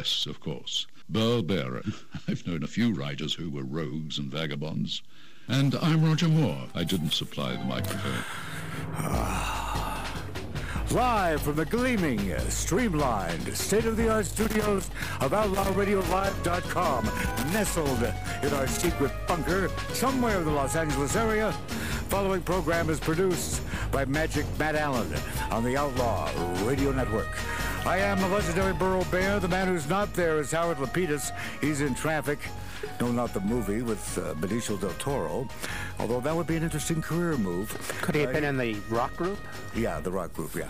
guests, of course. Burl Barer. I've known a few writers who were rogues and vagabonds. And I'm Roger Moore. I didn't supply the microphone. Ah. Live from the gleaming, streamlined, state-of-the-art studios of OutlawRadioLive.com, nestled in our secret bunker somewhere in the Los Angeles area. Following program is produced by Magic Matt Allen on the Outlaw Radio Network. I am the legendary Burl Barer. The man who's not there is Howard Lapidus. He's in traffic. No, not the movie with uh, Benicio del Toro, although that would be an interesting career move. Could he have Uh, been in the rock group? yeah, the rock group, yeah.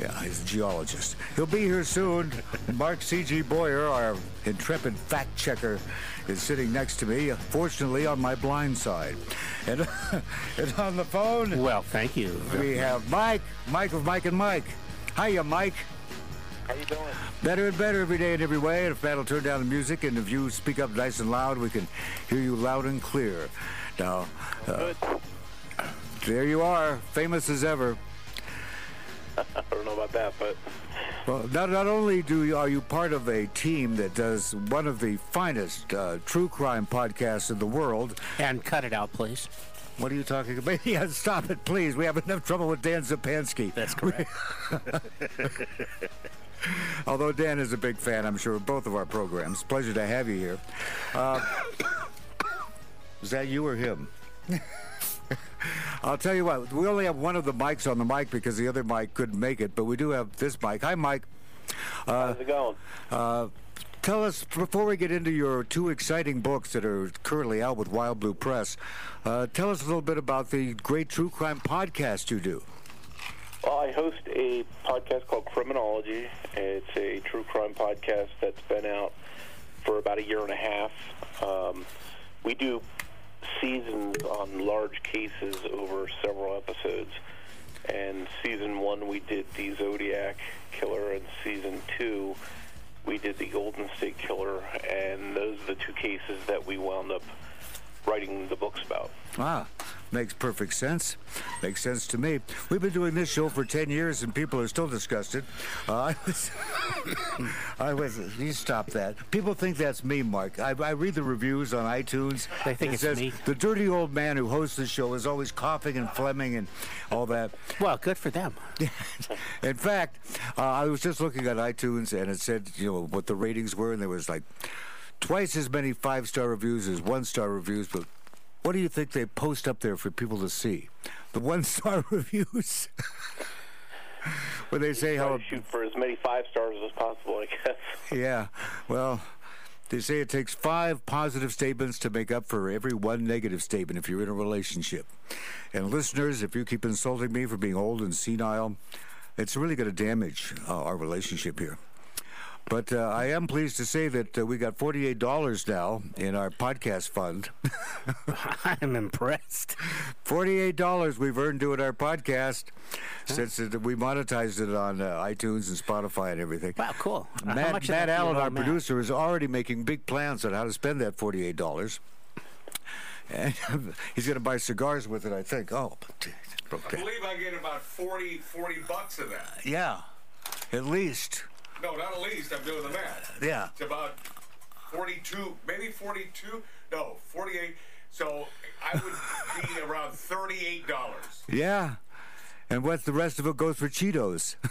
Yeah, he's a geologist. He'll be here soon. Mark C.G. Boyer, our intrepid fact checker, is sitting next to me, fortunately on my blind side. And, and on the phone, Well, thank you. we have Mike, Mike of Mike and Mike. Hiya, Mike. How you doing? Better and better every day in every way. And if Matt will turn down the music and if you speak up nice and loud, we can hear you loud and clear. Now, uh, Good. there you are, famous as ever. I don't know about that, but Well, not, not only do you, are you part of a team that does one of the finest uh, true crime podcasts in the world. And cut it out, please. What are you talking about? Yeah, stop it, please. We have enough trouble with Dan Zupansky. That's correct. Although Dan is a big fan, I'm sure, of both of our programs. Pleasure to have you here. Uh, is that you or him? I'll tell you what, we only have one of the mics on the mic because the other mic couldn't make it, but we do have this mic. Hi, Mike. how's it going? Uh, tell us, before we get into your two exciting books that are currently out with Wild Blue Press, uh, tell us a little bit about the great true crime podcast you do. Well, I host a podcast called Criminology. It's a true crime podcast that's been out for about a year and a half. Um, we do seasons on large cases over several episodes. And season one, we did the Zodiac Killer, and season two, we did the Golden State Killer. And those are the two cases that we wound up writing the books about. Ah, makes perfect sense. Makes sense to me. We've been doing this show for 10 years and people are still disgusted. Uh, I was. I was. You stop that. People think that's me, Mark. I, I read the reviews on iTunes. They think It it's says, me. The dirty old man who hosts the show is always coughing and phlegming and all that. Well, good for them. In fact, uh, I was just looking at iTunes and it said, you know, what the ratings were, and there was like twice as many five star reviews as one star reviews. But what do you think they post up there for people to see? The one star reviews. Where they say how, to shoot for as many five stars as possible, I guess. yeah, well, they say it takes five positive statements to make up for every one negative statement if you're in a relationship. And listeners, if you keep insulting me for being old and senile, it's really going to damage uh, our relationship here. But uh, I am pleased to say that uh, we got $48 now in our podcast fund. I'm impressed. $48 we've earned doing our podcast since it, we monetized it on uh, iTunes and Spotify and everything. Wow, cool. How Matt, much Matt that do you Allen, our Matt? producer, is already making big plans on how to spend that forty-eight dollars. And he's going to buy cigars with it, I think. Oh, I believe I get about 40, 40 bucks of that. yeah, at least. No, not at least. I'm doing the math. Yeah, It's about 42, maybe 42. No, 48. So I would be around $38. yeah. And what's the rest of it goes for Cheetos.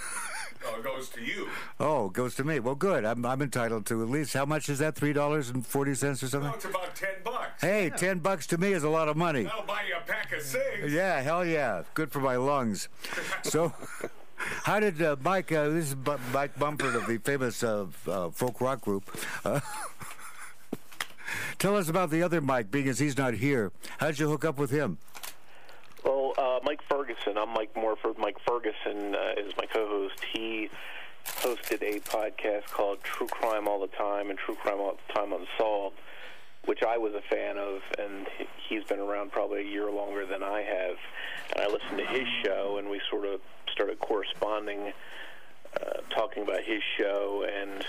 Oh, it goes to you. oh, it goes to me. Well, good. I'm, I'm entitled to at least how much is that? Three dollars and forty cents or something. No, it's about 10 bucks. Hey, ten bucks to me is a lot of money. That'll buy you a pack of cigs. Yeah, hell yeah. Good for my lungs. So, how did uh, Mike, uh, this is Bu- Mike Bumpert of the famous uh, uh, folk rock group, uh, tell us about the other Mike, as he's not here. How did you hook up with him? Well, uh, Mike Ferguson. I'm Mike Morford. Mike Ferguson is my co-host. He hosted a podcast called True Crime All the Time and True Crime All the Time Unsolved, which I was a fan of, and he's been around probably a year longer than I have. And I listened to his show, and we sort of started corresponding, uh, talking about his show, and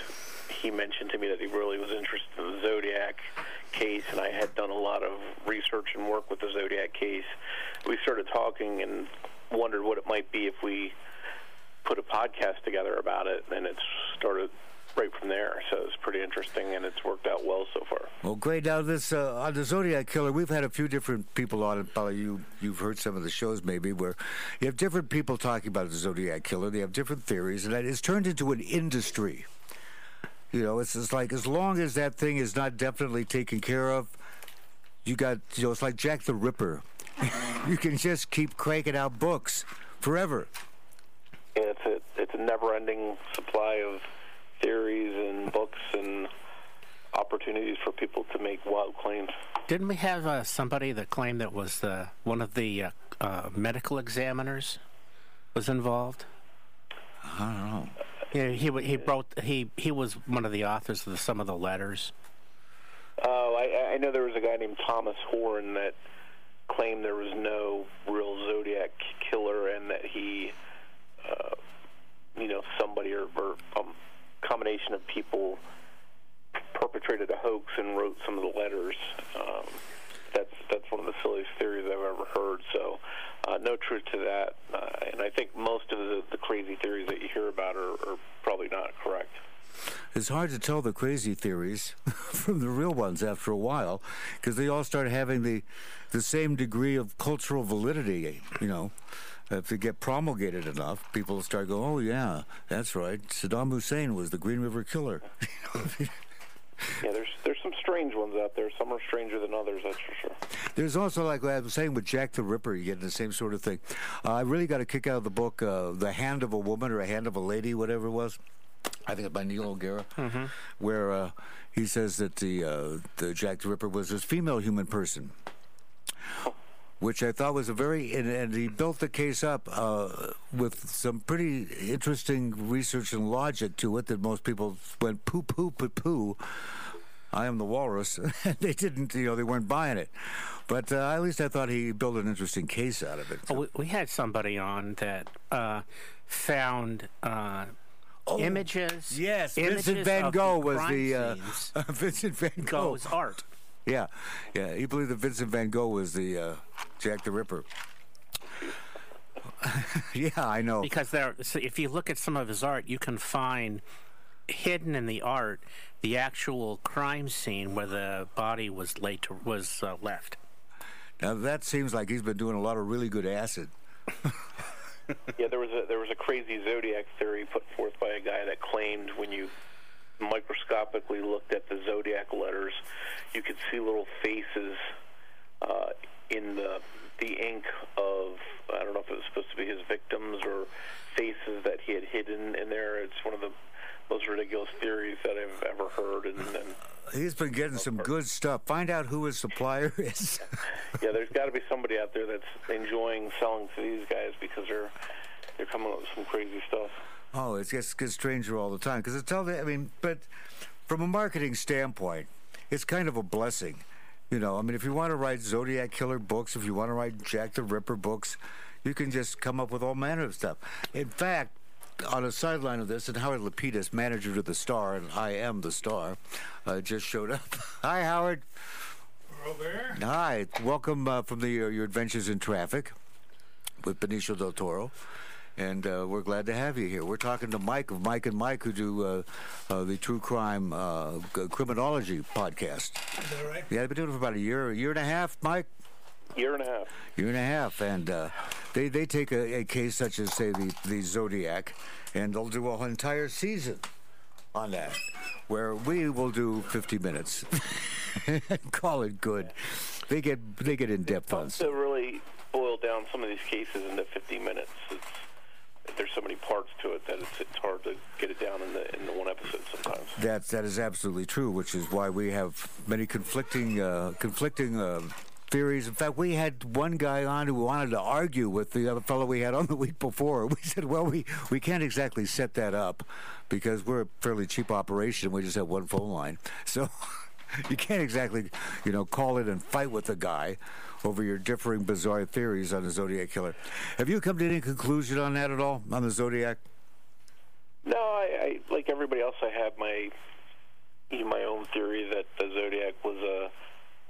he mentioned to me that he really was interested in the Zodiac case, and I had done a lot of research and work with the Zodiac case. We started talking and wondered what it might be if we put a podcast together about it, and it started right from there. So it's pretty interesting, and it's worked out well so far. Well, great. Now, this uh, on the Zodiac Killer, we've had a few different people on it. Probably you you've heard some of the shows maybe where you have different people talking about the Zodiac Killer. They have different theories, and it's turned into an industry. You know, it's, it's like as long as that thing is not definitely taken care of, you got you know it's like Jack the Ripper. you can just keep cranking out books forever. Yeah, it's a it's a never-ending supply of theories and books and opportunities for people to make wild claims. Didn't we have uh, somebody that claimed that was the one of the uh, uh, medical examiners was involved? I don't know. Yeah, he he wrote he he was one of the authors of the, some of the letters. Oh, I, I know there was a guy named Thomas Horan that claimed there was no real Zodiac killer and that he, uh, you know, somebody or, or a combination of people perpetrated a hoax and wrote some of the letters. Um, that's that's one of the silliest theories I've ever heard. So, uh, no truth to that. Uh, and I think most of the, the crazy theories that you hear about are, are probably not correct. It's hard to tell the crazy theories from the real ones after a while because they all start having the the same degree of cultural validity. You know, if they get promulgated enough, people start going, "Oh yeah, that's right. Saddam Hussein was the Green River Killer." Yeah, there's there's some strange ones out there. Some are stranger than others, that's for sure. There's also, like I was saying with Jack the Ripper, you get the same sort of thing. Uh, I really got a kick out of the book, uh, The Hand of a Woman or A Hand of a Lady, whatever it was. I think it's by Neil O'Gara, where uh, he says that the, uh, the Jack the Ripper was this female human person. Which I thought was a very, and, and he built the case up uh, with some pretty interesting research and logic to it that most people went poo poo poo poo. I am the walrus. they didn't, you know, they weren't buying it. But uh, at least I thought he built an interesting case out of it. Oh, we, we had somebody on that uh, found uh, images. Yes, images Vincent Van Gogh was the uh. Vincent Van Gogh's art. Yeah, yeah. He believed that Vincent Van Gogh was the uh, Jack the Ripper. yeah, I know. Because there, so if you look at some of his art, you can find hidden in the art the actual crime scene where the body was laid to, was uh, left. Now that seems like he's been doing a lot of really good acid. Yeah, there was a there was a crazy zodiac theory put forth by a guy that claimed when you microscopically looked at the zodiac letters, you could see little faces uh, in the the ink of I don't know if it was supposed to be his victims or faces that he had hidden in there. It's one of the most ridiculous theories that I've ever heard, and, and He's been getting some good stuff. Find out who his supplier is. yeah, there's got to be somebody out there that's enjoying selling to these guys because they're they're coming up with some crazy stuff. Oh, it gets gets stranger all the time because it's all. I mean, but from a marketing standpoint, it's kind of a blessing. You know, I mean, if you want to write Zodiac Killer books, if you want to write Jack the Ripper books, you can just come up with all manner of stuff. In fact, on a sideline of this, and Howard Lapidus, manager to the Star, and I am the Star, uh, just showed up. Hi, Howard. Over Hi, welcome uh, from the uh, your adventures in traffic with Benicio del Toro, and uh, we're glad to have you here. We're talking to Mike of Mike and Mike, who do uh, uh, the true crime uh, g- criminology podcast. Is that right? Yeah, they've been doing it for about a year, a year and a half, Mike. Year and a half. Year and a half, and uh, they they take a, a case such as say the the Zodiac, and they'll do an entire season on that, where we will do 50 minutes call it good. They get they get in depth on Tough stuff. to really boil down some of these cases into 50 minutes. It's, there's so many parts to it that it's, it's hard to get it down in the in the one episode sometimes. That that is absolutely true, which is why we have many conflicting uh, conflicting uh, theories. In fact, we had one guy on who wanted to argue with the other fellow we had on the week before. We said, "Well, we we can't exactly set that up because we're a fairly cheap operation. We just have one phone line, so." You can't exactly, you know, call it and fight with the guy over your differing bizarre theories on the Zodiac Killer. Have you come to any conclusion on that at all, on the Zodiac? No, I, I like everybody else. I have my my own theory that the Zodiac was a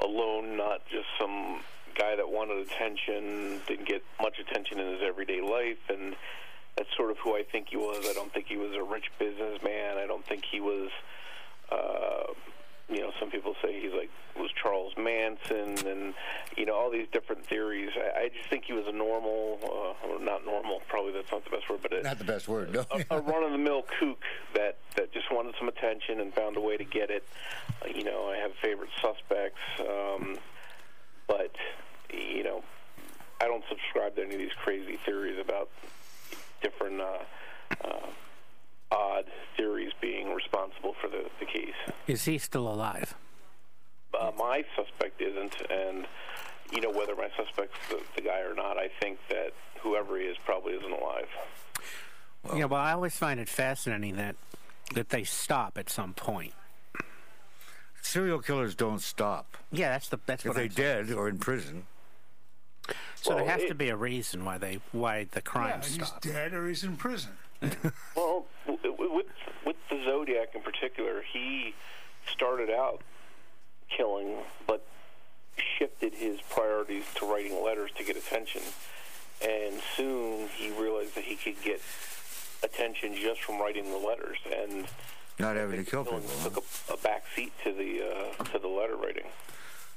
alone, not just some guy that wanted attention, didn't get much attention in his everyday life, and that's sort of who I think he was. I don't think he was a rich businessman. I don't think he was. Uh, you know, some people say he's like was Charles Manson, and you know all these different theories. I, I just think he was a normal, uh, or not normal. Probably that's not the best word, but a, Not the best word, no. a, a run-of-the-mill kook that that just wanted some attention and found a way to get it. Uh, you know, I have favorite suspects, um, but you know, I don't subscribe to any of these crazy theories about different uh, uh, odd theories being responsible for the, the case. Is he still alive? Uh, my suspect isn't, and you know whether my suspect's the, the guy or not. I think that whoever he is probably isn't alive. yeah, well, I always find it fascinating that that they stop at some point. Serial killers don't stop. Yeah, that's the that's If what they I'm saying. dead or in prison, So there has it- to be a reason why they why the crime Yeah, he's dead or he's in prison. Well, w- w- with with the Zodiac in particular, he started out killing, but shifted his priorities to writing letters to get attention. And soon he realized that he could get attention just from writing the letters, and not having to kill people. took a, a back seat to the uh, to the letter writing.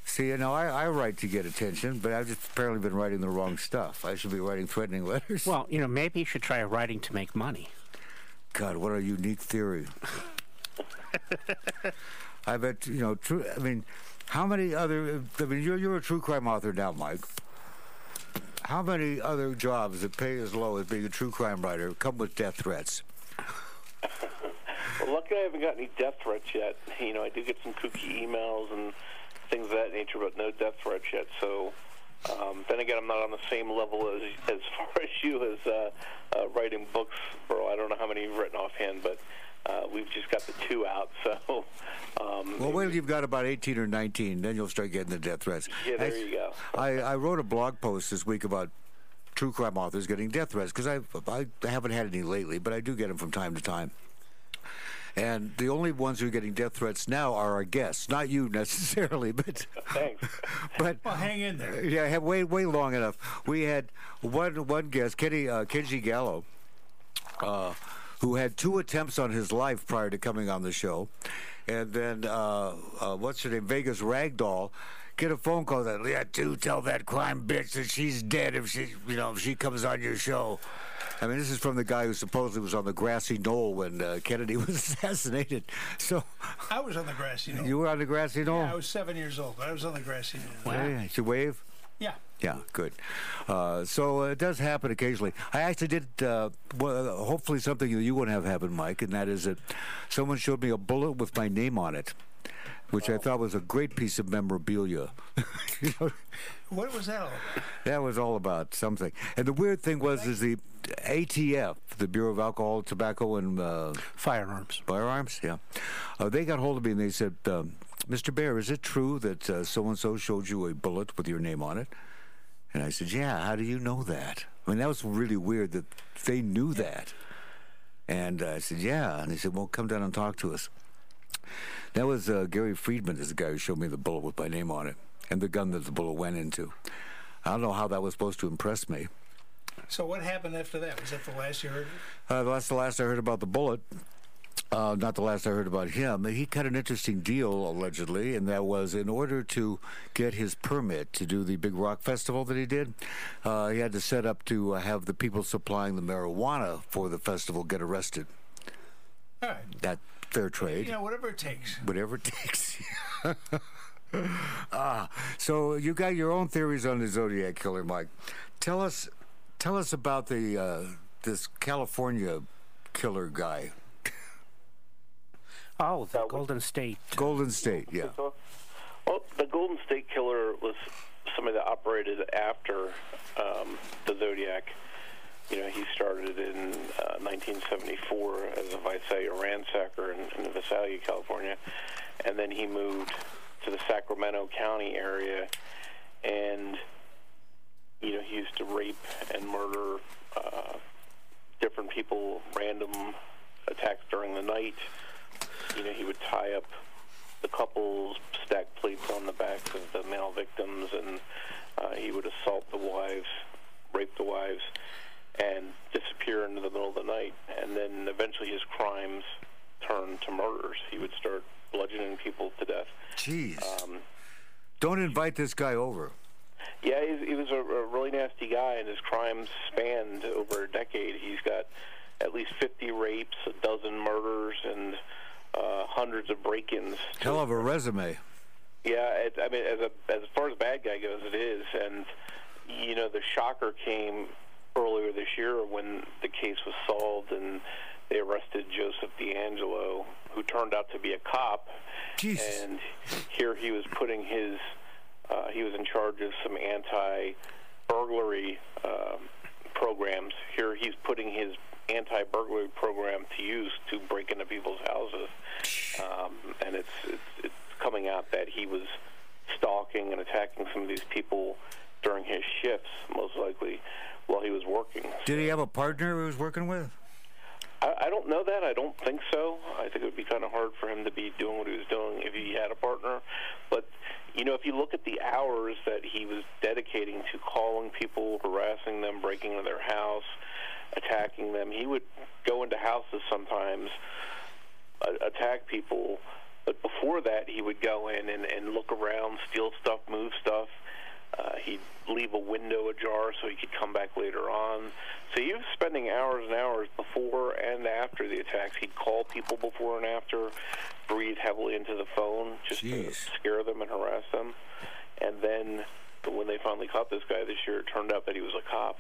See, you know, I, I write to get attention, but I've just apparently been writing the wrong stuff. I should be writing threatening letters. Well, you know, maybe you should try writing to make money. God, what a unique theory. I bet you know. True. I mean, how many other? I mean, you're you're a true crime author now, Mike. How many other jobs that pay as low as being a true crime writer come with death threats? Well, luckily I haven't got any death threats yet. You know, I do get some kooky emails and things of that nature, but no death threats yet. So, um, then again, I'm not on the same level as as far as you as uh, uh, writing books, bro. I don't know how many you've written offhand, but uh, we've just got the two out. So, um, Well, wait till you've got about 18 or 19, then you'll start getting the death threats. Yeah, there I, you go. I, I wrote a blog post this week about true crime authors getting death threats because I, I haven't had any lately, but I do get them from time to time. And the only ones who are getting death threats now are our guests, not you necessarily, but thanks. but Well, hang in there. yeah, I have wait wait long enough. We had one one guest, Kenny uh, Kenji Gallo, uh, who had two attempts on his life prior to coming on the show, and then uh, uh, what's her name, Vegas Ragdoll. Get a phone call that yeah, do tell that crime bitch that she's dead if she you know if she comes on your show. I mean, this is from the guy who supposedly was on the grassy knoll when uh, Kennedy was assassinated. So I was on the grassy knoll. you were on the grassy knoll. Yeah, I was seven years old, but I was on the grassy knoll. Yeah, you wave. Yeah. Yeah, good. Uh, so uh, it does happen occasionally. I actually did, uh, well, hopefully something that you wouldn't have happen, Mike, and that is that someone showed me a bullet with my name on it, which I thought was a great piece of memorabilia. you know, What was that all about? that was all about something. And the weird thing was, is the ATF, the Bureau of Alcohol, Tobacco, and uh, Firearms. Firearms, yeah. Uh, they got hold of me and they said, um, Mr. Barer, is it true that so and so showed you a bullet with your name on it? And I said, Yeah, how do you know that? I mean, that was really weird that they knew that. And uh, I said, Yeah. And they said, Well, come down and talk to us. That was uh, Gary Friedman, is the guy who showed me the bullet with my name on it and the gun that the bullet went into. I don't know how that was supposed to impress me. So what happened after that? Was that the last you heard? Uh, that's the last I heard about the bullet. Uh, not the last I heard about him. He cut an interesting deal, allegedly, and that was in order to get his permit to do the big rock festival that he did, uh, he had to set up to uh, have the people supplying the marijuana for the festival get arrested. All right. That fair trade. You know, whatever it takes. Whatever it takes. ah, so you got your own theories on the Zodiac killer, Mike. Tell us, tell us about the uh, this California killer guy, Oh, the Golden State. Golden State. Yeah. Well, the Golden State Killer was somebody that operated after um, the Zodiac. You know, he started in uh, 1974 as a Visalia ransacker in, in Visalia, California, and then he moved to the Sacramento County area, and you know, he used to rape and murder uh, different people, random attacks during the night. You know, he would tie up the couples, stack plates on the backs of the male victims, and uh, he would assault the wives, rape the wives. and disappear into the middle of the night. And then eventually his crimes turned to murders. He would start bludgeoning people to death. Jeez. Um, Don't invite this guy over. Yeah, he's, he was a, a really nasty guy, and his crimes spanned over a decade. He's got at least 50 rapes, a dozen murders, and uh, hundreds of break-ins. Hell of a resume. Yeah, it, I mean, as a as far as bad guy goes, it is, and you know, the shocker came earlier this year when the case was solved and they arrested Joseph DeAngelo, who turned out to be a cop, Jesus. and here he was putting his uh, he was in charge of some anti-burglary um programs. Here he's putting his anti-burglary program to use to break into people's houses, um, and it's, it's it's coming out that he was stalking and attacking some of these people during his shifts, most likely while he was working. Did he have a partner he was working with? I, I don't know that. I don't think so. I think it would be kind of hard for him to be doing what he was doing if he had a partner. But you know, if you look at the hours that he was dedicating to calling people, harassing them, breaking into their house, attacking them, he would go into houses sometimes, uh, attack people. But before that, he would go in and, and look around, steal stuff, move stuff. Uh, he'd leave a window ajar so he could come back later on. So he was spending hours and hours before and after the attacks. He'd call people before and after, breathe heavily into the phone just to scare them and harass them. And then when they finally caught this guy this year, it turned out that he was a cop.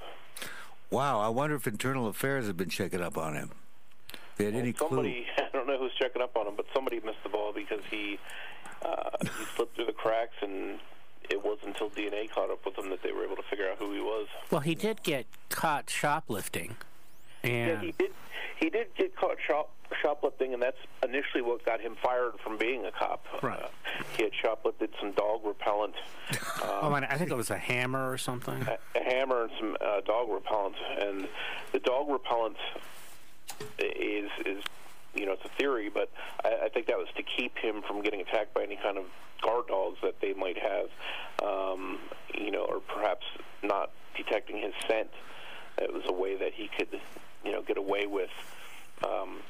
Wow, I wonder if Internal Affairs have been checking up on him. They had any clue? somebody, I don't know who's checking up on him, but somebody missed the ball because he uh, he slipped through the cracks, and it wasn't until DNA caught up with him that they were able to figure out who he was. Well, he did get caught shoplifting, Yeah, and he did. He did get caught shop, shoplifting, and that's initially what got him fired from being a cop. Right. Uh, he had shoplifted some dog repellent, oh, and I think it was a hammer or something. a hammer, and some uh, dog repellent. And the dog repellent is is you know it's a theory, but I, I think that was to keep him from getting attacked by any kind of guard dogs that they might have, um, you know, or perhaps not detecting his scent. It was a way that he could, you know, get away with um,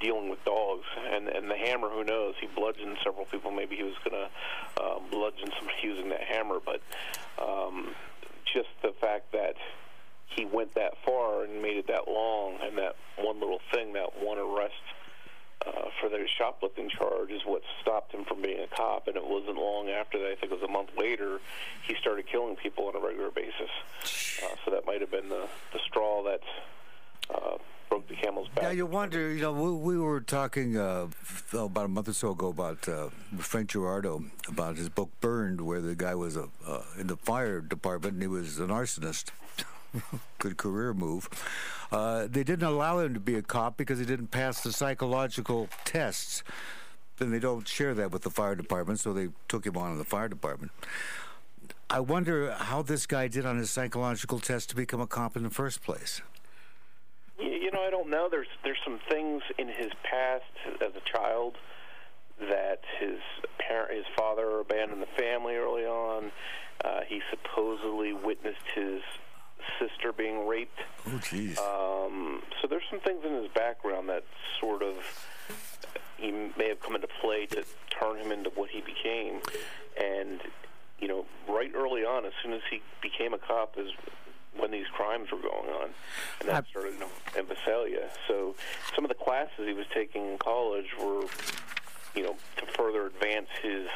dealing with dogs. And and the hammer, who knows? He bludgeoned several people. Maybe he was going to uh, bludgeon somebody using that hammer, but um, just the fact that he went that far and made it that long, and that one little thing, that one arrest uh, for the shoplifting charge, is what stopped him from being a cop. And it wasn't long after that. I think it was a month later. He started killing people on a regular basis. Uh, so that might have been the the straw that uh, broke the camel's back. Yeah, you wonder. You know, we, we were talking uh, oh, about a month or so ago about uh, Frank Girardot about his book Burned, where the guy was a, uh, in the fire department and he was an arsonist. Good career move. Uh, they didn't allow him to be a cop because he didn't pass the psychological tests. Then they don't share that with the fire department, so they took him on in the fire department. I wonder how this guy did on his psychological test to become a cop in the first place. You, know, I don't know. There's there's some things in his past as a child that his parent, his father abandoned the family early on. Uh, he supposedly witnessed his sister being raped. Oh, jeez. Um, so there's some things in his background that sort of he may have come into play to turn him into what he became. And you know, right early on, as soon as he became a cop, is when these crimes were going on, and that I- started in Visalia. So some of the classes he was taking in college were, you know, to further advance his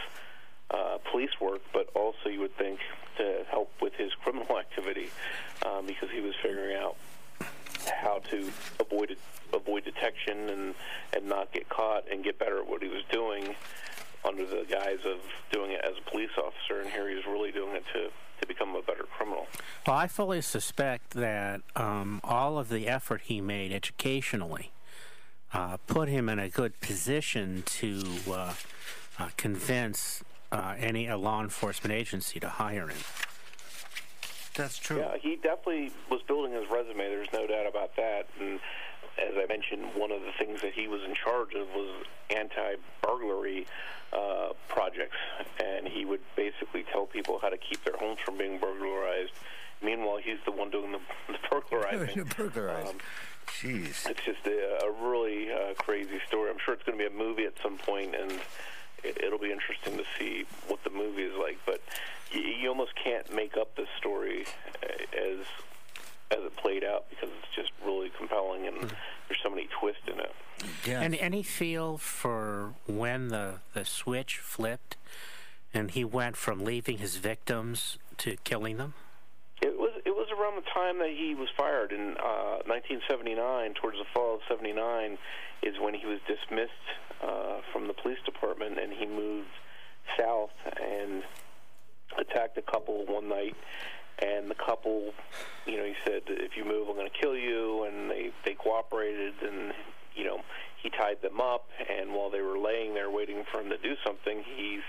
uh, police work, but also you would think to help with his criminal activity um, because he was figuring out how to avoid avoid detection and and not get caught and get better at what he was doing under the guise of doing it as a police officer. And here he's really doing it to to become a better criminal. Well, I fully suspect that um, all of the effort he made educationally uh, put him in a good position to uh, uh, convince uh, any a law enforcement agency to hire him. That's true. Yeah, he definitely was building his resume. There's no doubt about that. And as I mentioned, one of the things that he was in charge of was anti-burglary uh, projects, and he would basically tell people how to keep their homes from being burglarized meanwhile, he's the one doing the, the burglarizing. Burglarized. Um, Jeez. it's just a, a really uh, crazy story. I'm sure it's going to be a movie at some point, and it, it'll be interesting to see what the movie is like. But you, you almost can't make up this story uh, as as it played out because it's just really compelling, and there's so many twists in it. Yeah. And any feel for when the, the switch flipped and he went from leaving his victims to killing them? It was it was around the time that he was fired in uh, 1979. Towards the fall of '79 is when he was dismissed uh, from the police department, and he moved south and attacked a couple one night. And the couple, you know, he said, "If you move, I'm going to kill you." And they they cooperated, and you know, he tied them up. And while they were laying there waiting for him to do something, he's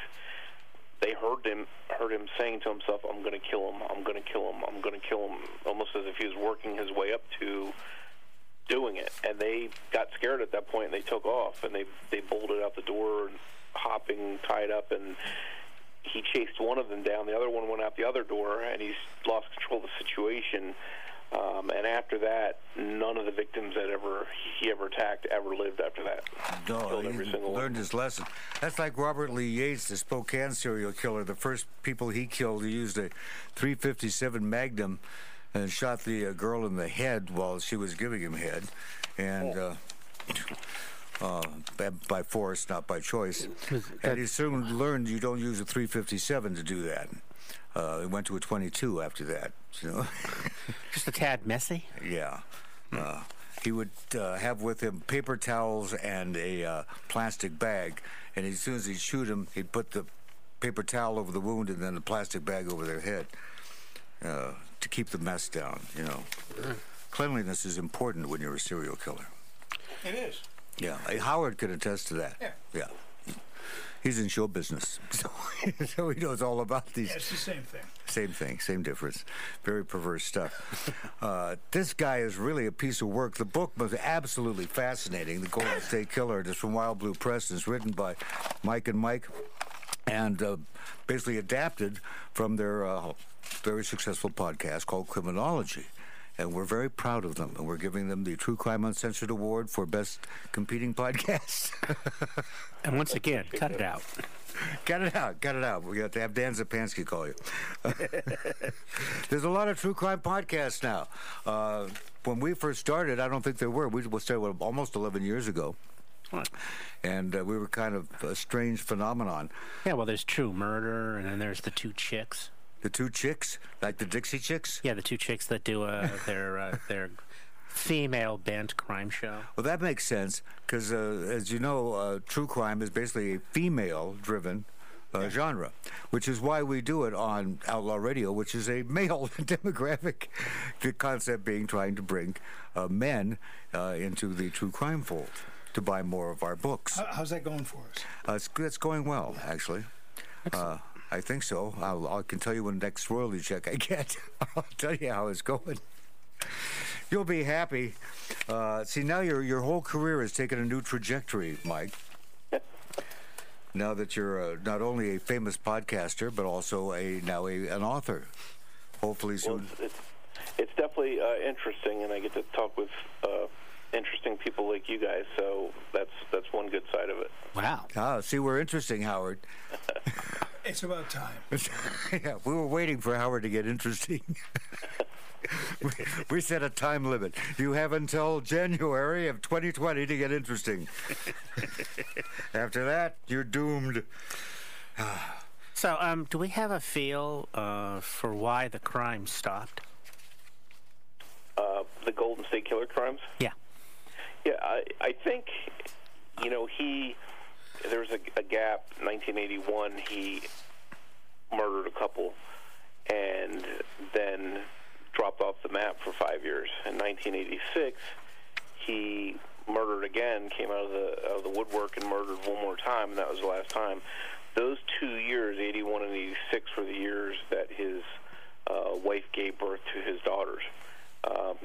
they heard him heard him saying to himself, "I'm going to kill him. I'm going to kill him. I'm going to kill him," almost as if he was working his way up to doing it. And they got scared at that point, and they took off, and they they bolted out the door, and hopping, tied up, and he chased one of them down. The other one went out the other door, and he's lost control of the situation. Um, and after that, none of the victims that ever he ever attacked ever lived after that. No, he single one. learned his lesson. That's like Robert Lee Yates, the Spokane serial killer. The first people he killed, he used a 357 Magnum and shot the uh, girl in the head while she was giving him head, and uh, uh, by, force, not by choice. And he soon learned you don't use a 357 to do that. Uh, he went to a 22 after that. You know. Just a tad messy? Yeah. Uh, he would uh, have with him paper towels and a uh, plastic bag, and as soon as he'd shoot him, he'd put the paper towel over the wound and then the plastic bag over their head uh, to keep the mess down. You know, cleanliness is important when you're a serial killer. It is. Yeah, Howard could attest to that. Yeah. Yeah. He's in show business, so, so he knows all about these. Yeah, it's the same thing. Same thing, same difference. Very perverse stuff. Uh, this guy is really a piece of work. The book was absolutely fascinating. The Golden State Killer. It is from Wild Blue Press. It's written by Mike and Mike, and uh, basically adapted from their uh, very successful podcast called Criminology. And we're very proud of them, and we're giving them the True Crime Uncensored Award for Best Competing Podcast. And once again, cut it out. Cut it out. Cut it out. We got to have Dan Zupansky call you. There's a lot of true crime podcasts now. Uh, when we first started, I don't think there were. We started almost 11 years ago. And uh, we were kind of a strange phenomenon. Yeah, well, there's True Murder, and then there's the two chicks. The two chicks, like the Dixie Chicks. Yeah, the two chicks that do uh, their uh, their female bent crime show. Well, that makes sense because, uh, as you know, uh, true crime is basically a female-driven uh, genre, which is why we do it on Outlaw Radio, which is a male demographic. The concept being trying to bring uh, men uh, into the true crime fold to buy more of our books. How's that going for us? Uh, it's, it's going well, actually. Uh, I think so. I'll, I can tell you when the next royalty check I get. I'll tell you how it's going. You'll be happy. Uh, see, now your your whole career has taken a new trajectory, Mike. now that you're uh, not only a famous podcaster, but also a now a, an author. Hopefully Well, soon. it's, it's, it's definitely uh, interesting, and I get to talk with uh, interesting people like you guys. So that's that's one good side of it. Wow. Ah, see, we're interesting, Howard. It's about time. yeah, we were waiting for Howard to get interesting. we, we set a time limit. You have until January of 2020 to get interesting. After that, you're doomed. So, um, do we have a feel uh, for why the crime stopped? Uh, the Golden State Killer crimes. Yeah. Yeah, I, I think, you know, he, there was a, a gap. 1981, he murdered a couple and then dropped off the map for five years. In 1986, he murdered again, came out of the out of the woodwork and murdered one more time, and that was the last time. Those two years, 81 and 86, were the years that his uh, wife gave birth to his daughters. Um,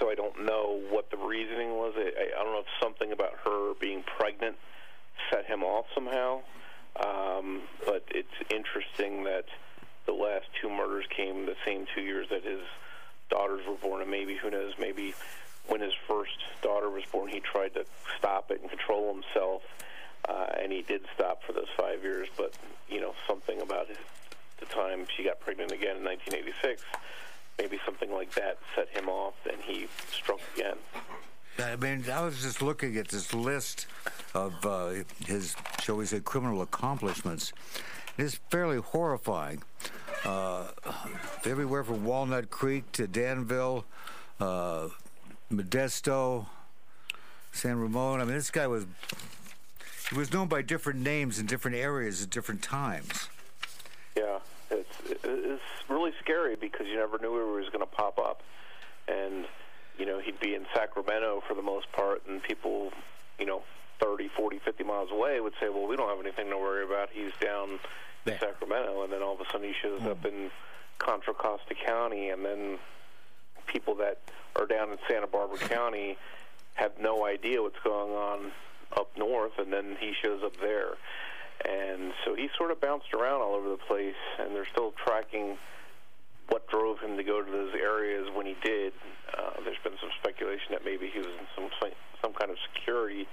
so I don't know what the reasoning was. I, I don't know if something about her being pregnant set him off somehow. Um, but it's interesting that the last two murders came the same two years that his daughters were born, and maybe who knows, maybe when his first daughter was born, he tried to stop it and control himself, uh, and he did stop for those five years. But you know, something about it, the time she got pregnant again in 1986, maybe something like that set him off, and he struck again. I mean, I was just looking at this list of uh, his, shall we say, criminal accomplishments. It is fairly horrifying. Uh, everywhere from Walnut Creek to Danville, uh, Modesto, San Ramon. I mean, this guy was he was known by different names in different areas at different times. Yeah, it's it's really scary because you never knew where he was going to pop up, and you know he'd be in Sacramento for the most part, and people, you know, 30, 40, 50 miles away would say, "Well, we don't have anything to worry about. He's down There. in Sacramento," and then all of a sudden he shows up hmm. in Contra Costa County, and then people that are down in Santa Barbara County have no idea what's going on up north, and then he shows up there. And so he sort of bounced around all over the place, and they're still tracking what drove him to go to those areas when he did. Uh, there's been some speculation that maybe he was in some some kind of security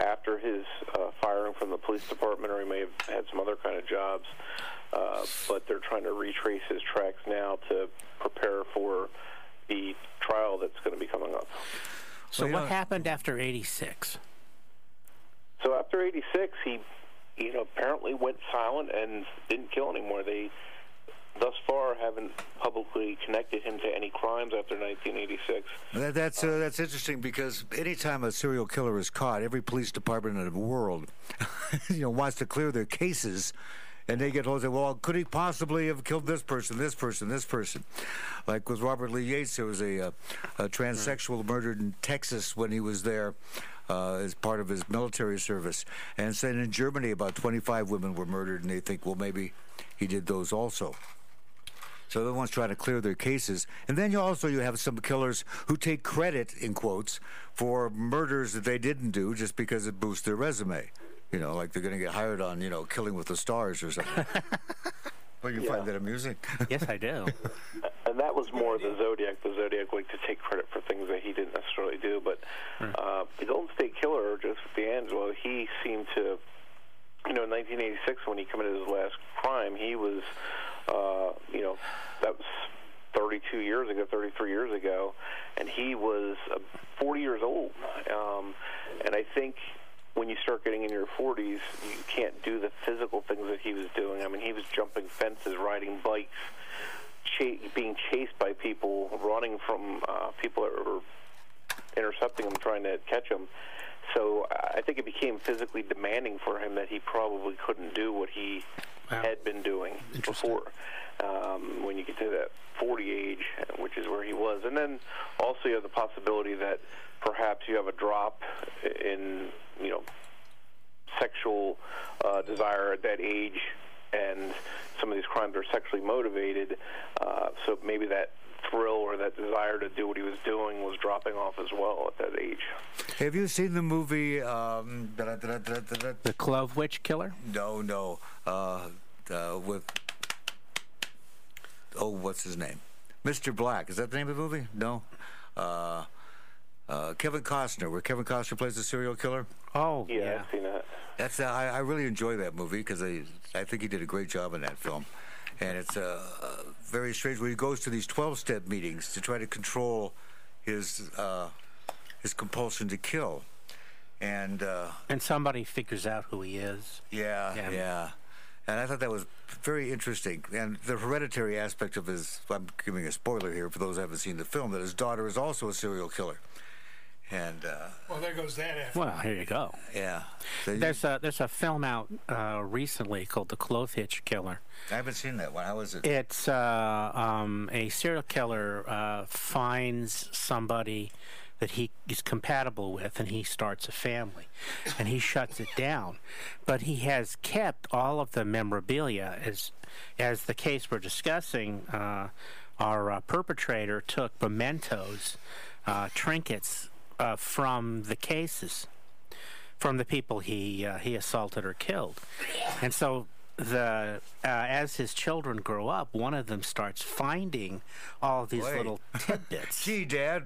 after his uh, firing from the police department, or he may have had some other kind of jobs. Uh, but they're trying to retrace his tracks now to prepare for the trial that's going to be coming up. So Well, what know- happened after 86? So after '86, he, you know, apparently went silent and didn't kill anymore. They, thus far, haven't publicly connected him to any crimes after 1986. That, that's uh, that's interesting because anytime a serial killer is caught, every police department in the world, you know, wants to clear their cases, and they get hold of, well, could he possibly have killed this person, this person, this person? Like with Robert Lee Yates, there was a, uh, a transsexual murdered in Texas when he was there. Uh, as part of his military service, and then in Germany, about 25 women were murdered, and they think, well, maybe he did those also. So the ones trying to clear their cases, and then you also you have some killers who take credit in quotes for murders that they didn't do just because it boosts their resume. You know, like they're going to get hired on you know Killing with the Stars or something. well, you find that amusing. yes, I do. And that was more the Zodiac. The Zodiac like to take credit for things that he didn't necessarily do. But uh, the Golden State Killer, Joseph DeAngelo, he seemed to, you know, in 1986 when he committed his last crime, he was, uh, you know, that was 32 years ago, 33 years ago, and he was uh, 40 years old. Um, and I think when you start getting in your 40s, you can't do the physical things that he was doing. I mean, he was jumping fences, riding bikes, cha- being chased by people, running from uh, people that were intercepting him, trying to catch him. So I think it became physically demanding for him that he probably couldn't do what he Wow. had been doing before. Um, when you get to that 40 age, which is where he was, and then also you have the possibility that perhaps you have a drop in you know sexual uh, desire at that age, and some of these crimes are sexually motivated. Uh, so maybe that thrill or that desire to do what he was doing was dropping off as well at that age. Have you seen the movie? Um. The Clovehitch Killer? no, no, uh, uh, with oh, what's his name? Mr. Black. Is that the name of the movie? No. Uh, uh, Kevin Costner, where Kevin Costner plays the serial killer. Oh, Yeah, yeah. I've seen that. That's uh, I, I really enjoy that movie because I I think he did a great job in that film, and it's uh, uh, very strange when he goes to these twelve step meetings to try to control his uh, his compulsion to kill, and uh, And somebody figures out who he is. yeah, Yeah. yeah. And I thought that was very interesting. And the hereditary aspect of his, I'm giving a spoiler here for those who haven't seen the film, that his daughter is also a serial killer. And, uh, Well, there goes that effort. Well, here you go. yeah. So you- There's a there's a film out uh, recently called The Clove Hitch Killer. I haven't seen that one. How was it? It's uh, um, a serial killer uh, finds somebody that he is compatible with, and he starts a family, and he shuts it down. But he has kept all of the memorabilia. As as the case we're discussing, uh, our uh, perpetrator took mementos, uh, trinkets uh, from the cases from the people he uh, he assaulted or killed, and so the uh, as his children grow up, one of them starts finding all these Wait. little tidbits. Gee, Dad.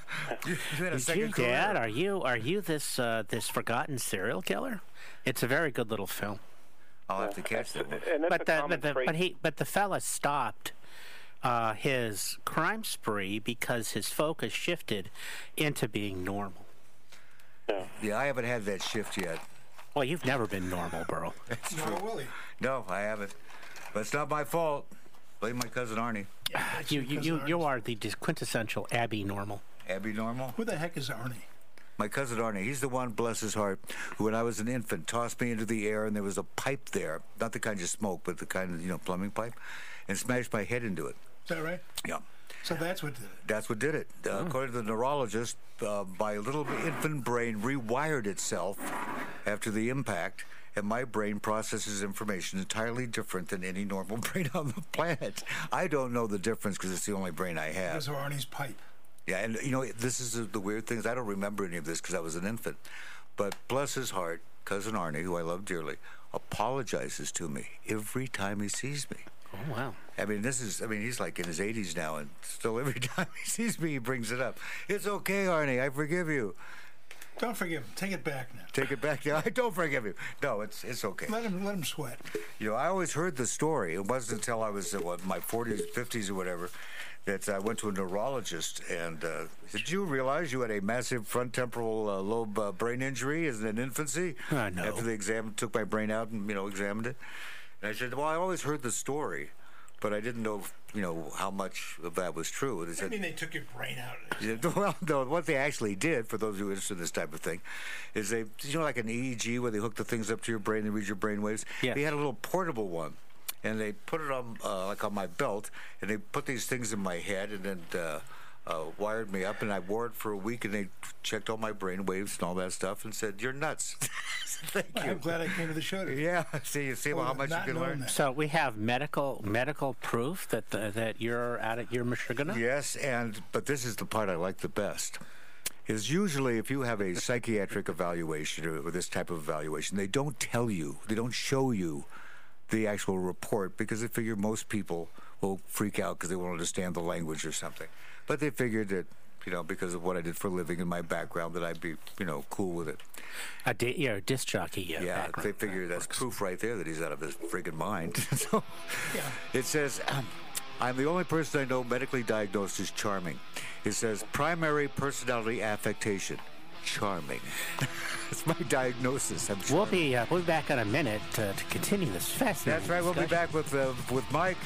you you Gee, Dad, are you are you this uh, this forgotten serial killer? It's a very good little film. I'll have to catch that one. But the, but the but he but the fella stopped uh, his crime spree because his focus shifted into being normal. Yeah, I haven't had that shift yet. Well, you've never been normal, Burl. Nor will he. No, I haven't. But it's not my fault. Blame my cousin Arnie. Yeah, You you cousin you, you are the quintessential Abby normal. Abby Normal. Who the heck is Arnie? My cousin Arnie, he's the one, bless his heart, who, when I was an infant, tossed me into the air and there was a pipe there, not the kind you smoke, but the kind of, you know, plumbing pipe, and smashed my head into it. Is that right? Yeah. So that's what did it. That's what did it. Uh, According to the neurologist, uh, my little infant brain rewired itself after the impact, and my brain processes information entirely different than any normal brain on the planet. I don't know the difference because it's the only brain I have. Because of Arnie's pipe. Yeah, and you know, this is the- the weird thing is I don't remember any of this because I was an infant. But bless his heart, cousin Arnie, who I love dearly, apologizes to me every time he sees me. Oh wow. I mean, this is, I mean, he's like in his 80s now, and still every time he sees me, he brings it up. It's okay, Arnie, I forgive you. Don't forgive him. Take it back now. Take it back now. I don't forgive you. No, it's it's okay. Let him let him sweat. You know, I always heard the story. It wasn't until I was uh, what, my 40s, 50s, or whatever, that I went to a neurologist and uh, did you realize you had a massive front temporal uh, lobe uh, brain injury as in infancy? Uh, no. After they exam took my brain out and you know examined it, and I said, well, I always heard the story, but I didn't know you know how much of that was true. And they I mean, they took your brain out. yeah, well, no, what they actually did, for those who are interested in this type of thing, is they, you know, like an EEG where they hook the things up to your brain and read your brain waves? Yes. They had a little portable one. And they put it on, uh, like on my belt, and they put these things in my head and then uh, uh, wired me up, and I wore it for a week, and they checked all my brain waves and all that stuff and said, You're nuts. Thank you. I'm glad I came to the show today. Yeah, see, you see Well, how much you can learn? that. So we have medical medical proof that the, that you're out of your Michigan. Yes, and but this is the part I like the best. Is usually if you have a psychiatric evaluation or this type of evaluation, they don't tell you, they don't show you the actual report because they figure most people will freak out because they won't understand the language or something. But they figured that, you know, because of what I did for a living and my background, that I'd be, you know, cool with it. A di- you're a disc jockey. Yeah. Yeah, they figure that's proof right there that he's out of his friggin' mind. so it says, I'm the only person I know medically diagnosed as charming. It says primary personality affectation. Charming. That's my diagnosis. I'm We'll be uh, we'll be back in a minute to, to continue this fascinating. That's right. We'll be back with uh, with Mike.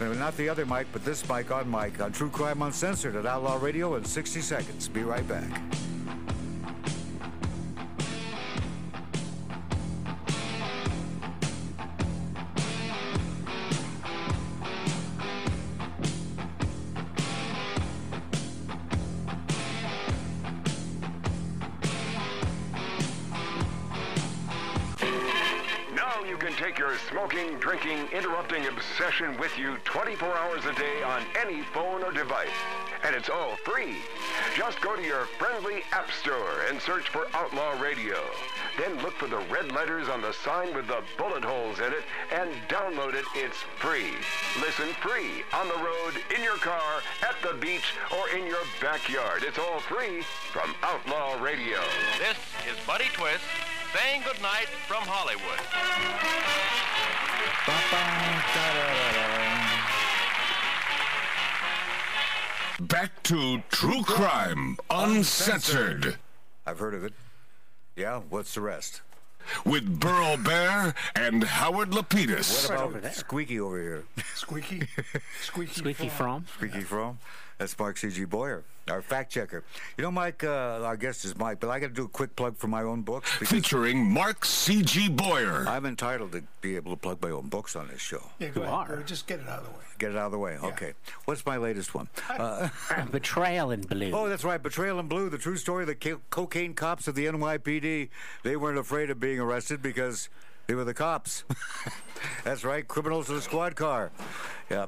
No, not the other Mike, but this Mike on Mike on True Crime Uncensored at Outlaw Radio in 60 seconds. Be right back. Your smoking, drinking, interrupting obsession with you 24 hours a day on any phone or device. And it's all free. Just go to your friendly app store and search for Outlaw Radio. Then look for the red letters on the sign with the bullet holes in it and download it. It's free. Listen free on the road, in your car, at the beach, or in your backyard. It's all free from Outlaw Radio. This is Buddy Twist saying goodnight from Hollywood. Back to True Crime Uncensored I've heard of it. Yeah, what's the rest? with Burl Barer and Howard Lapidus. What over about there. Squeaky over here? Squeaky. Squeaky. Squeaky Frog. from. Squeaky from? That's Mark C.G. Boyer, our fact checker. You know, Mike, uh, our guest is Mike, but I got to do a quick plug for my own books Featuring Mark C.G. Boyer. I'm entitled to be able to plug my own books on this show. Yeah, go You ahead. are. Just get it out of the way. Get it out of the way. Okay. What's my latest one? Uh, Betrayal in Blue. oh, that's right. Betrayal in Blue, the true story of the co- cocaine cops of the NYPD. They weren't afraid of being arrested because they were the cops. that's right. Criminals in a squad car. Yeah.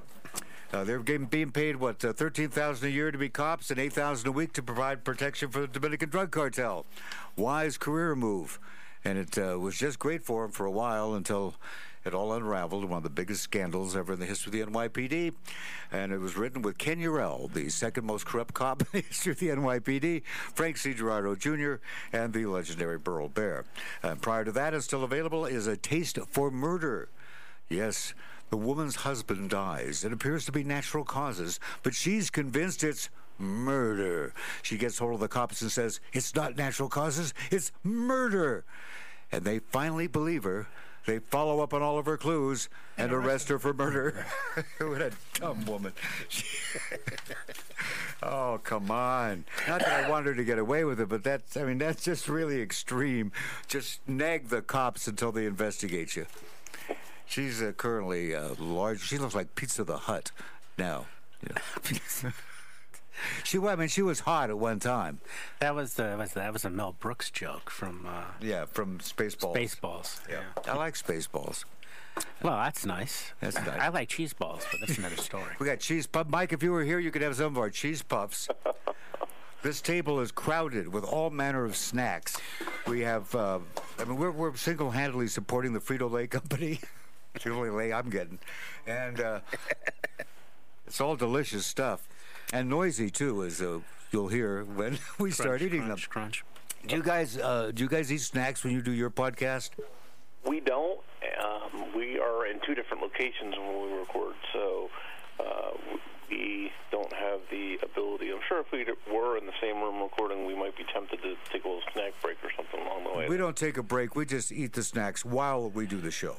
Uh, they're getting, being paid what uh, thirteen thousand a year to be cops and eight thousand a week to provide protection for the Dominican drug cartel. Wise career move. and it uh, was just great for him for a while until it all unraveled. One of the biggest scandals ever in the history of the NYPD, and it was written with Ken Eurell, the second most corrupt cop in the history of the NYPD, Frank C. Girardot Jr., and the legendary Burl Barer. And prior to that, and still available, is A Taste for Murder. Yes, the woman's husband dies. It appears to be natural causes, but she's convinced it's murder. She gets hold of the cops and says, It's not natural causes, it's murder. And they finally believe her. They follow up on all of her clues and arrest her for murder. what a dumb woman. oh, come on. Not that I want her to get away with it, but that's, I mean, that's just really extreme. Just nag the cops until they investigate you. She's uh, currently uh, large. She looks like Pizza the Hut now. Yeah. she, well, I mean, she was hot at one time. That was the was that was a Mel Brooks joke from uh, Yeah, from Spaceballs. Spaceballs. Yeah, I like Spaceballs. Well, that's nice. That's nice. I like cheese balls, but that's another story. We got cheese puff. Mike, if you were here, you could have some of our cheese puffs. this table is crowded with all manner of snacks. We have, uh, I mean, we're, we're single handedly supporting the Frito Lay Company. it's the only lay I'm getting. And uh, it's all delicious stuff. And noisy, too, as uh, you'll hear when we start Crunch, eating crunch, them. Crunch. Do you guys uh, do you guys eat snacks when you do your podcast? We don't. Um, we are in two different locations when we record, so uh, we don't have the ability. I'm sure if we were in the same room recording, we might be tempted to take a little snack break or something along the way. We don't take a break. We just eat the snacks while we do the show.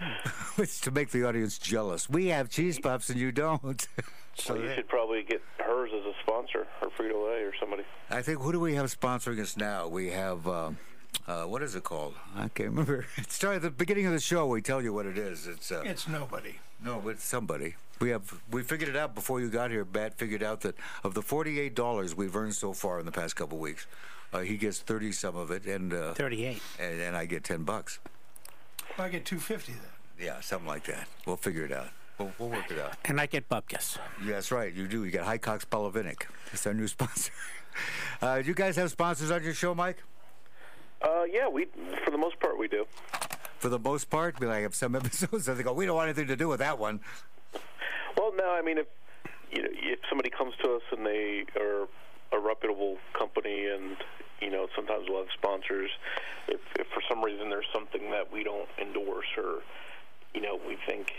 it's to make the audience jealous. We have cheese puffs and you don't. so Well, you that- should probably get hers as a sponsor, or Frito Lay, or somebody. I think who do we have sponsoring us now? We have uh, uh, what is it called? I can't remember. It started at the beginning of the show. We tell you what it is. It's uh, It's nobody. no, but it's somebody. We have we figured it out before you got here. Matt figured out that of the forty-eight dollars we've earned so far in the past couple weeks, uh, he gets thirty some of it, and uh, Thirty-eight. and, and I get ten bucks. I get 250 then. Yeah, something like that. We'll figure it out. We'll, we'll work it out. And I get bupkis. Yeah, that's right. You do. You got High Cox Polovinic. It's our new sponsor. Uh, do you guys have sponsors on your show, Mike? Uh, yeah, we for the most part we do. For the most part, we like have some episodes that they go, we don't want anything to do with that one. Well, no, I mean if you know if somebody comes to us and they are a reputable company and you know sometimes we'll have sponsors if, if for some reason there's something that we don't endorse or you know we think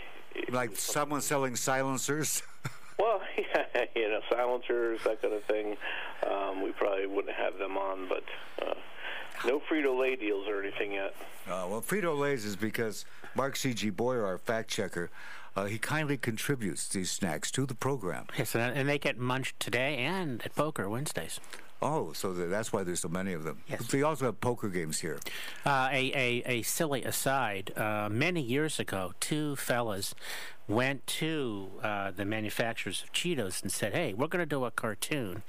Like someone selling silencers. well yeah, you know silencers that kind of thing um, we probably wouldn't have them on but uh, no Frito Lay deals or anything yet Uh, well, Frito Lay's is because Mark C.G. Boyer, our fact checker, uh, he kindly contributes these snacks to the program. Yes, and, they get munched today and at Poker Wednesdays. Oh, so that's why there's so many of them. Yes. They also have poker games here. Uh, a, a, a silly aside. Uh, many years ago, two fellas went to uh, the manufacturers of Cheetos and said, Hey, we're going to do a cartoon,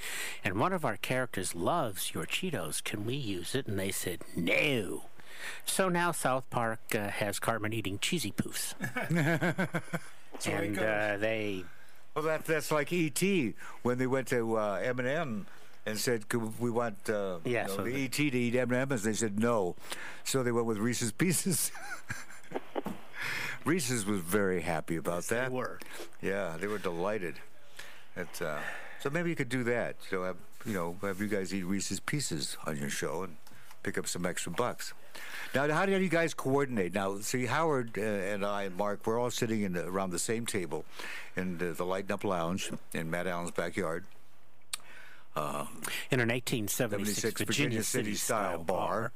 and one of our characters loves your Cheetos. Can we use it? And they said, No. So now South Park uh, has Cartman eating cheesy poofs. and uh, they. Well, that, that's like E.T. when they went to uh, M&M and said, Could we want uh, Yeah, you know, so the the- E.T. to eat M&M's. They said no. So they went with Reese's Pieces. Reese's was very happy about that. They were. Yeah, they were delighted. That, uh, so maybe you could do that. So have you know have you guys eat Reese's Pieces on your show and pick up some extra bucks. Now, how do you guys coordinate? Now, see, Howard uh, and I and Mark, we're all sitting in the, around the same table in the, the Lighten Up Lounge in Matt Allen's backyard. In an 1876 76 Virginia, City style bar.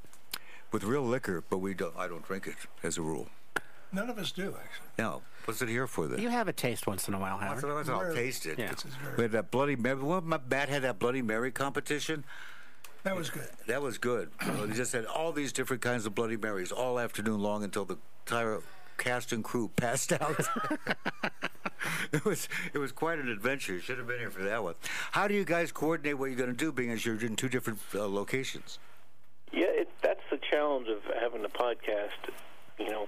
with real liquor, but we don't. I don't drink it as a rule. None of us do, actually. No, what's it here for then? You have a taste once in a while, Howard. So I'll Rarely. taste it. Yeah. This is very- We had that bloody Mary. Well, my- Matt had that Bloody Mary competition. That was good. That was good. they just had all these different kinds of Bloody Marys all afternoon long until the entire cast and crew passed out. it was it was quite an adventure. You should have been here for that one. How do you guys coordinate what you're going to do, being as you're in two different uh, locations? Yeah, it, that's the challenge of having a podcast. You know,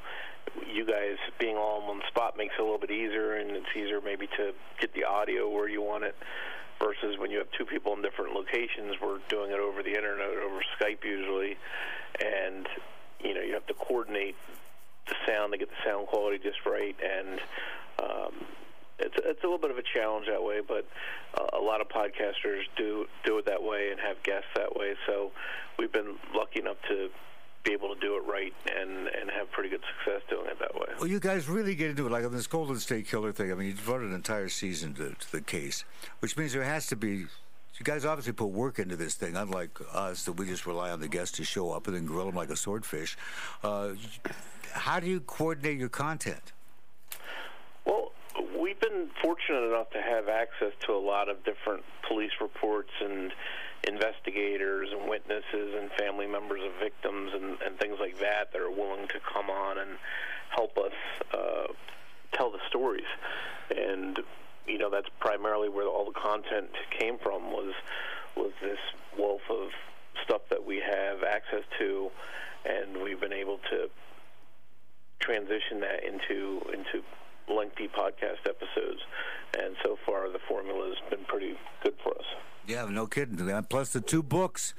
you guys being all in one spot makes it a little bit easier, and it's easier maybe to get the audio where you want it versus when you have two people in different locations. We're doing it over the internet, over Skype usually, and you know you have to coordinate the sound to get the sound quality just right, and um, it's it's a little bit of a challenge that way. But uh, a lot of podcasters do do it that way and have guests that way. So we've been lucky enough to be able to do it right and and have pretty good success doing it that way. Well, you guys really get into it, like on this Golden State Killer thing. I mean, you devoted an entire season to, to the case, which means there has to be. You guys obviously put work into this thing, unlike us, that we just rely on the guests to show up and then grill them like a swordfish. Uh, how do you coordinate your content? Well, we've been fortunate enough to have access to a lot of different police reports and investigators and witnesses and family members of victims and, and things like that that are willing to come on and help us uh, tell the stories. And you know that's primarily where all the content came from was was this wealth of stuff that we have access to, and we've been able to transition that into into lengthy podcast episodes. And so far, the formula has been pretty good for us. Yeah, no kidding. Plus the two books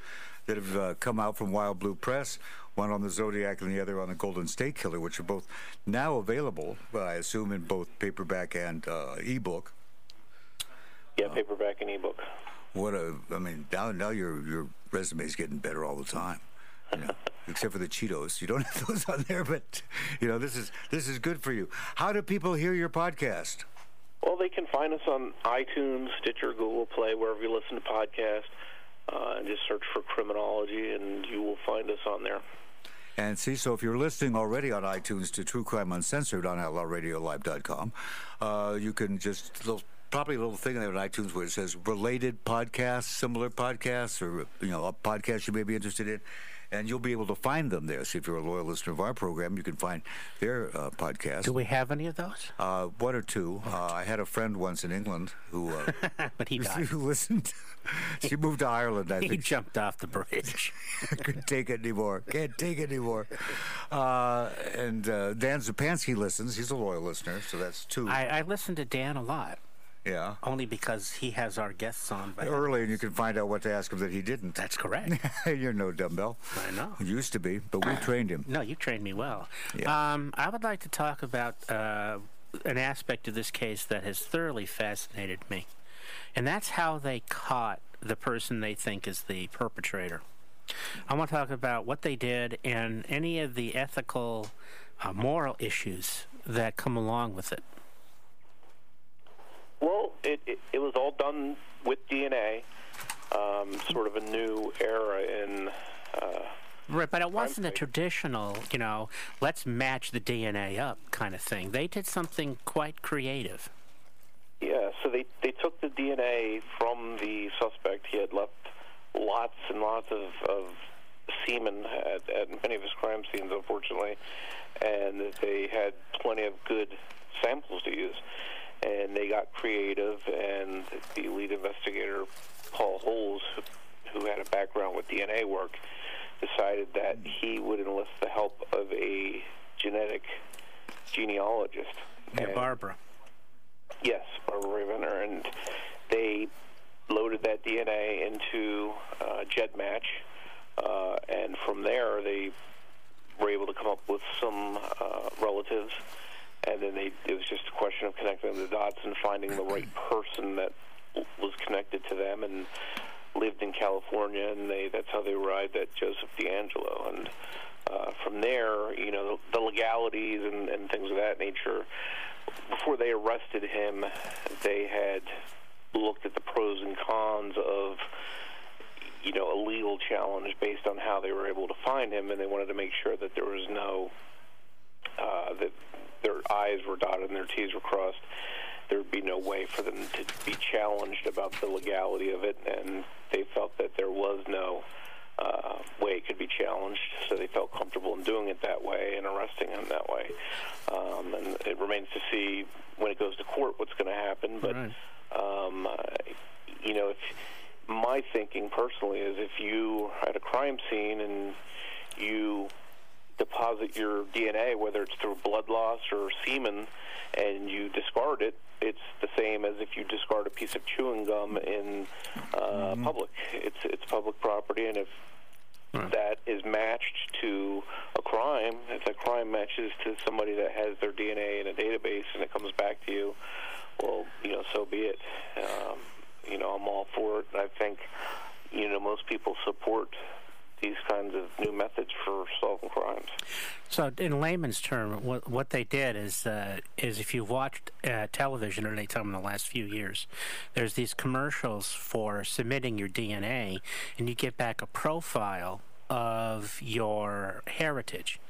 that have uh, come out from Wild Blue Press, one on the Zodiac and the other on the Golden State Killer, which are both now available, I assume, in both paperback and uh, ebook. Yeah, paperback and ebook. What a! I mean, now now your your resume is getting better all the time. You know, except for the Cheetos, you don't have those on there. But you know, this is this is good for you. How do people hear your podcast? Well, they can find us on iTunes, Stitcher, Google Play, wherever you listen to podcasts, uh, and just search for Criminology, and you will find us on there. And see, so if you're listening already on iTunes to True Crime Uncensored on OutlawRadioLive.com, uh, you can just little, probably a little thing there on iTunes where it says related podcasts, similar podcasts, or you know, a podcast you may be interested in and you'll be able to find them there. So if you're a loyal listener of our program, you can find their uh, podcast. Do we have any of those? Uh, one or two. Uh, I had a friend once in England who, uh, but he died. who listened. she moved to Ireland. I he think jumped off the bridge. couldn't take it anymore. Can't take it anymore. Uh, and uh, Dan Zupansky listens. He's a loyal listener, so that's two. I, I listen to Dan a lot. Yeah. Only because he has our guests on. By Early, and you can find out what to ask him that he didn't. That's correct. You're no dumbbell. I know. Used to be, but we trained him. No, you trained me well. Yeah. Um, I would like to talk about uh, an aspect of this case that has thoroughly fascinated me, and that's how they caught the person they think is the perpetrator. I want to talk about what they did and any of the ethical, uh, moral issues that come along with it. Well, it, it, it was all done with DNA, um, sort of a new era in. Uh, Right, but it wasn't a traditional, you know, let's match the DNA up kind of thing. They did something quite creative. Yeah, so they they took the DNA from the suspect. He had left lots and lots of, of semen at, at many of his crime scenes, unfortunately, and they had plenty of good samples to use. And they got creative, and the lead investigator, Paul Holes, who had a background with DNA work, decided that he would enlist the help of a genetic genealogist. Yeah, And- Barbara. Yes, Barbara Rae-Venter, and they loaded that DNA into uh, GEDmatch, uh, and from there they were able to come up with some uh, relatives, and then they, it was just a question of connecting the dots and finding the right person that was connected to them and lived in California, and they that's how they arrived at Joseph DeAngelo, and uh, from there, you know, the, the legalities and, and things of that nature. Before they arrested him, they had looked at the pros and cons of, you know, a legal challenge based on how they were able to find him, and they wanted to make sure that there was no uh, that their I's were dotted and their T's were crossed. There would be no way for them to be challenged about the legality of it, and they felt that there was no uh, way it could be challenged, so they felt comfortable in doing it that way and arresting him that way. Um, and it remains to see when it goes to court what's going to happen. But Right. um, uh, you know, if my thinking personally is if you at a crime scene and you deposit your DNA, whether it's through blood loss or semen, and you discard it, it's the same as if you discard a piece of chewing gum in uh, public. It's it's public property, and if that is matched to a crime, if that crime matches to somebody that has their DNA in a database and it comes back to you, well, you know, so be it. Um, you know, I'm all for it. I think, you know, most people support these kinds of new methods for solving crimes. So, in layman's term, what what they did is uh, is if you've watched uh, television or any time in the last few years, there's these commercials for submitting your DNA, and you get back a profile of your heritage,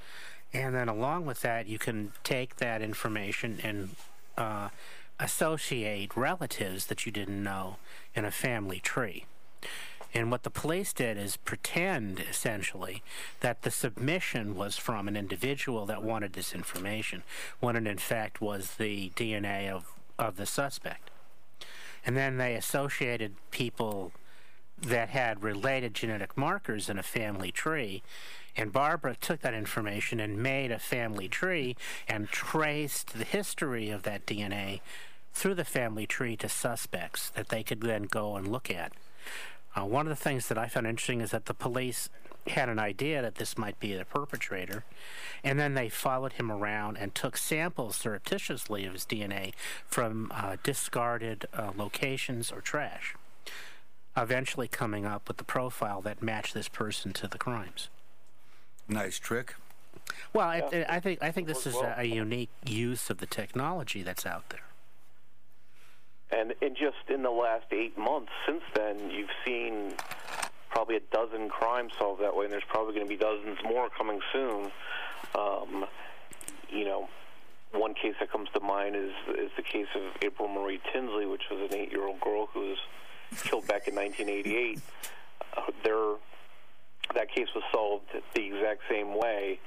and then along with that, you can take that information and uh, associate relatives that you didn't know in a family tree. And what the police did is pretend, essentially, that the submission was from an individual that wanted this information, when it in fact was the DNA of, of the suspect. And then they associated people that had related genetic markers in a family tree. And Barbara took that information and made a family tree and traced the history of that DNA through the family tree to suspects that they could then go and look at. Uh, one of the things that I found interesting is that the police had an idea that this might be the perpetrator, and then they followed him around and took samples surreptitiously of his DNA from uh, discarded uh, locations or trash, eventually coming up with the profile that matched this person to the crimes. Nice trick. Well, I, I think I think this is well. a, a unique use of the technology that's out there. And in just in the last eight months since then, you've seen probably a dozen crimes solved that way, and there's probably going to be dozens more coming soon. Um, you know, one case that comes to mind is is the case of April Marie Tinsley, which was an eight-year-old girl who was killed back in 1988. Uh, there, that case was solved the exact same way,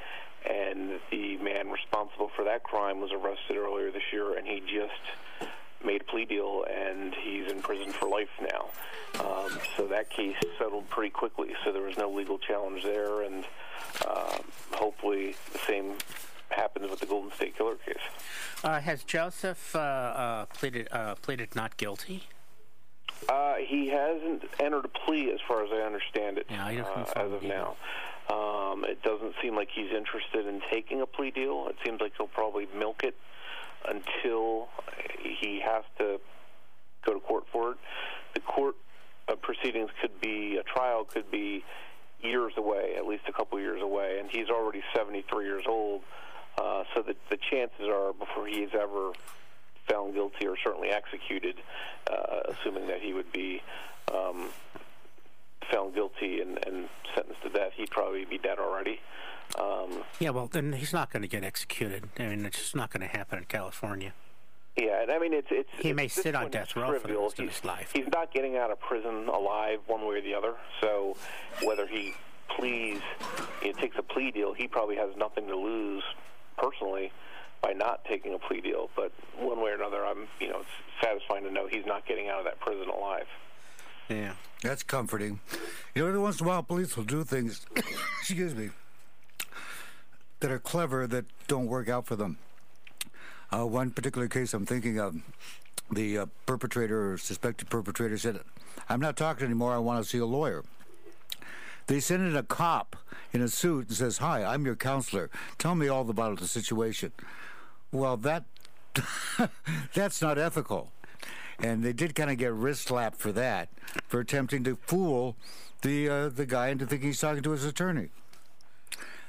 and the man responsible for that crime was arrested earlier this year, and he just made a plea deal, and he's in prison for life now. Um, so that case settled pretty quickly, so there was no legal challenge there, and um, hopefully the same happens with the Golden State Killer case. Uh, has Joseph uh, uh, pleaded uh, pleaded not guilty? Uh, he hasn't entered a plea, as far as I understand it, Yeah, I uh, as of either. now. Um, it doesn't seem like he's interested in taking a plea deal. It seems like he'll probably milk it until he has to go to court for it. The court uh, proceedings could be a trial could be years away, at least a couple years away, and he's already 73 years old. Uh, so the the chances are before he's ever found guilty or certainly executed, uh, assuming that he would be um, found guilty and, and sentenced to death, he'd probably be dead already. Um, Yeah, well, then he's not going to get executed. I mean, it's just not going to happen in California. Yeah, and I mean it's it's. He it's- may sit on death row for the rest of his life. He's not getting out of prison alive, one way or the other. So whether he pleads, he takes a plea deal, he probably has nothing to lose personally by not taking a plea deal. But one way or another, I'm you know it's satisfying to know he's not getting out of that prison alive. Yeah. That's comforting. You know, every once in a while, police will do things, excuse me, that are clever that don't work out for them. Uh, one particular case I'm thinking of, the uh, perpetrator or suspected perpetrator said, I'm not talking anymore, I want to see a lawyer. They send in a cop in a suit and says, Hi, I'm your counselor. Tell me all about the situation. Well, that that's not ethical. And they did kind of get wrist slapped for that, for attempting to fool the uh, the guy into thinking he's talking to his attorney.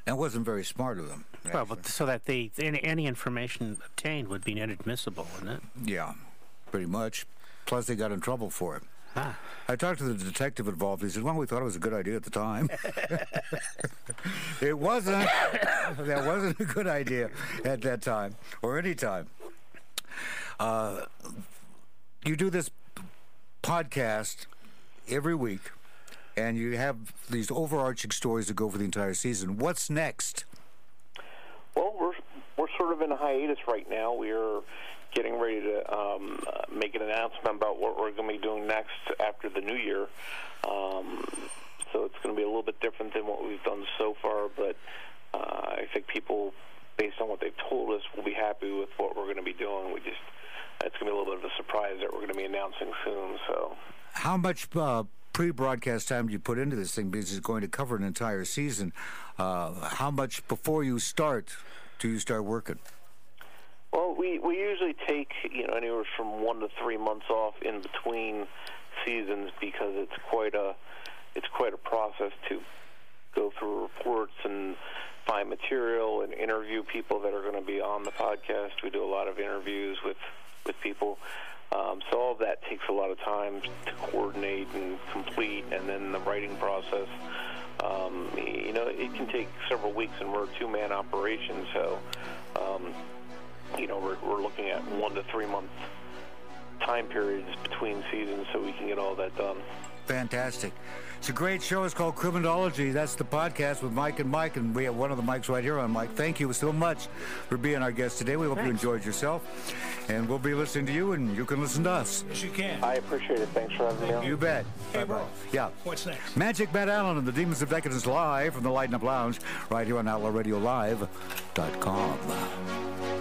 That wasn't very smart of them. Well, but so that the any, any information obtained would be inadmissible, wouldn't it? Yeah, pretty much. Plus, they got in trouble for it. Ah. I talked to the detective involved. He said, "Well, we thought it was a good idea at the time. it wasn't. that wasn't a good idea at that time or any time." Uh, you do this podcast every week, and you have these overarching stories that go for the entire season. What's next? Well, we're we're sort of in a hiatus right now. We're getting ready to um, uh, make an announcement about what we're going to be doing next after the new year. Um, so it's going to be a little bit different than what we've done so far, but uh, I think people, based on what they've told us, will be happy with what we're going to be doing. We just it's going to be a little bit of a surprise that we're going to be announcing soon. So How much uh, pre-broadcast time you put into this thing because it's going to cover an entire season. Uh, how much before you start do you start working? Well, we we usually take you know anywhere from one to three months off in between seasons because it's quite a it's quite a process to go through reports and find material and interview people that are going to be on the podcast. We do a lot of interviews with with people. Um, so all of that takes a lot of time to coordinate and complete, and then the writing process. Um, you know, it can take several weeks, and we're a two-man operation, so um, you know we're, we're looking at one to three month time periods between seasons, so we can get all that done. Fantastic. It's a great show. It's called Criminology. That's the podcast with Mike and Mike, and we have one of the mics right here on Mike. Thank you so much for being our guest today. We hope you enjoyed yourself, and we'll be listening to you, and you can listen to us. Yes, you can. I appreciate it. Thanks for having me on. You bet. Hey, Bye-bye. bro. Yeah. What's next? Magic Matt Allen and the Demons of Decadence live from the Lighten Up Lounge right here on OutlawRadioLive.com.